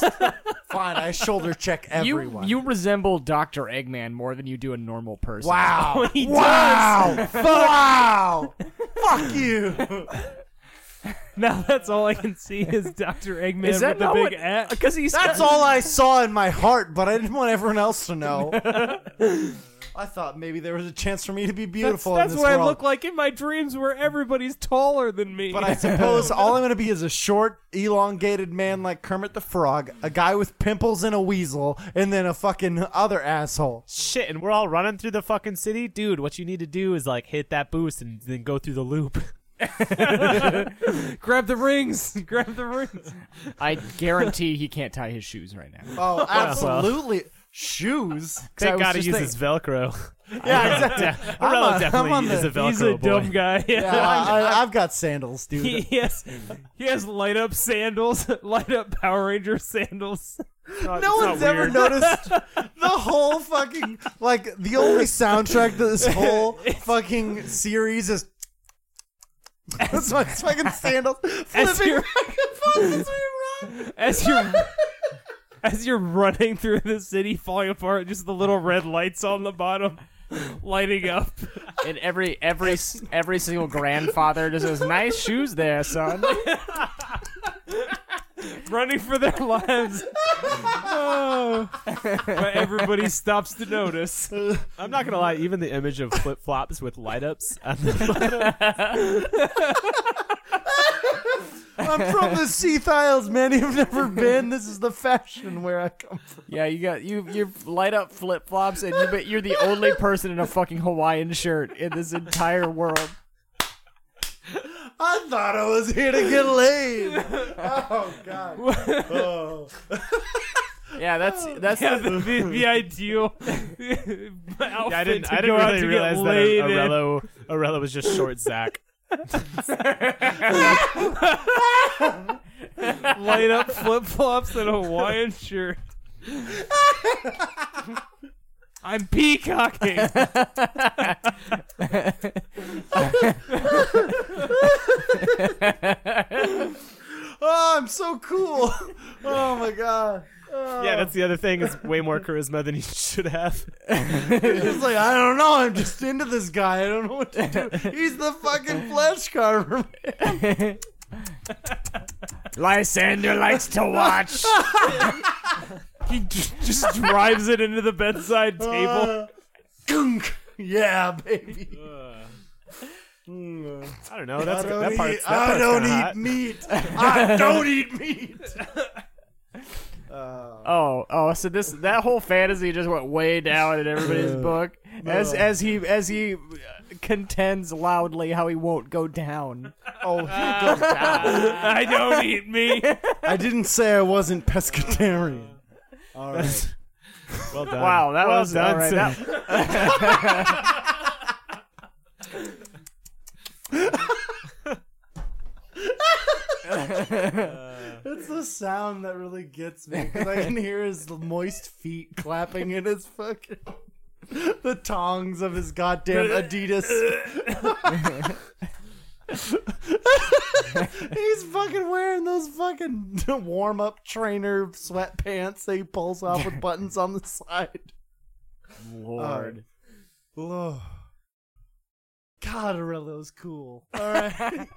Fine, I shoulder check you everyone. you resemble Doctor Eggman more than you do a normal person. wow, He wow, wow, fuck you. Now that's all I can see is Dr. Eggman Is that with the not big what- at. Because he's That's all I saw in my heart, but I didn't want everyone else to know. I thought maybe there was a chance for me to be beautiful that's in this what world. I look like in my dreams where everybody's taller than me. But I suppose all I'm going to be is a short, elongated man like Kermit the Frog, a guy with pimples and a weasel, and then a fucking other asshole. Shit, and we're all running through the fucking city, dude. What you need to do is like hit that boost and then go through the loop. Grab the rings. Grab the rings. I guarantee he can't tie his shoes right now. Oh, absolutely. Shoes. Thank was God he just uses Velcro. Yeah, exactly. I'm on- definitely I'm on is the- a Velcro He's a boy. dumb guy. Yeah, I, I, I've got sandals, dude. he has he has light up sandals, light up Power Ranger sandals. No one's ever noticed the whole fucking like the only soundtrack to this whole fucking series is that's my fucking sandals As flipping you're- microphones as we run. as you're as you're running through the city, falling apart. Just the little red lights on the bottom, lighting up. And every every every single grandfather just says, "Nice shoes there, son." running for their lives. Oh. But everybody stops to notice. I'm not gonna lie. Even the image of flip flops with light ups. I'm from the Seath Isles, man. You've never been. This is the fashion where I come from. Yeah, you got you you light up flip flops, and you but you're the only person in a fucking Hawaiian shirt in this entire world. I thought I was here to get laid. Oh god. Oh. Yeah, that's oh. that's Yeah, the, the, the ideal outfit Yeah, I didn't. to I didn't out really to realize that laid in. Aurello, Aurello was just short Zach. Light up flip flops and a Hawaiian shirt. I'm peacocking. oh, I'm so cool. Oh my god. Yeah, that's the other thing. Is way more charisma than he should have. It's like I don't know. I'm just into this guy. I don't know what to do. He's the fucking flesh carver. Lysander likes to watch. he j- just drives it into the bedside table. Uh, gunk. Yeah, baby. I don't know. That's I don't that eat, part's, that I part's don't eat hot. meat. I don't eat meat. Uh, Oh, oh, so this that whole fantasy just went way down in everybody's book as as he as he contends loudly how he won't go down. oh, he goes down. I don't eat meat. I didn't say I wasn't pescatarian. All right. Well done. Wow, that well was done. all right, Sid. that- It's the sound that really gets me because I can hear his moist feet clapping in his fucking the tongs of his goddamn Adidas. He's fucking wearing those fucking warm up trainer sweatpants that he pulls off with buttons on the side. Lord. Lord. God, Aurello's cool. All right.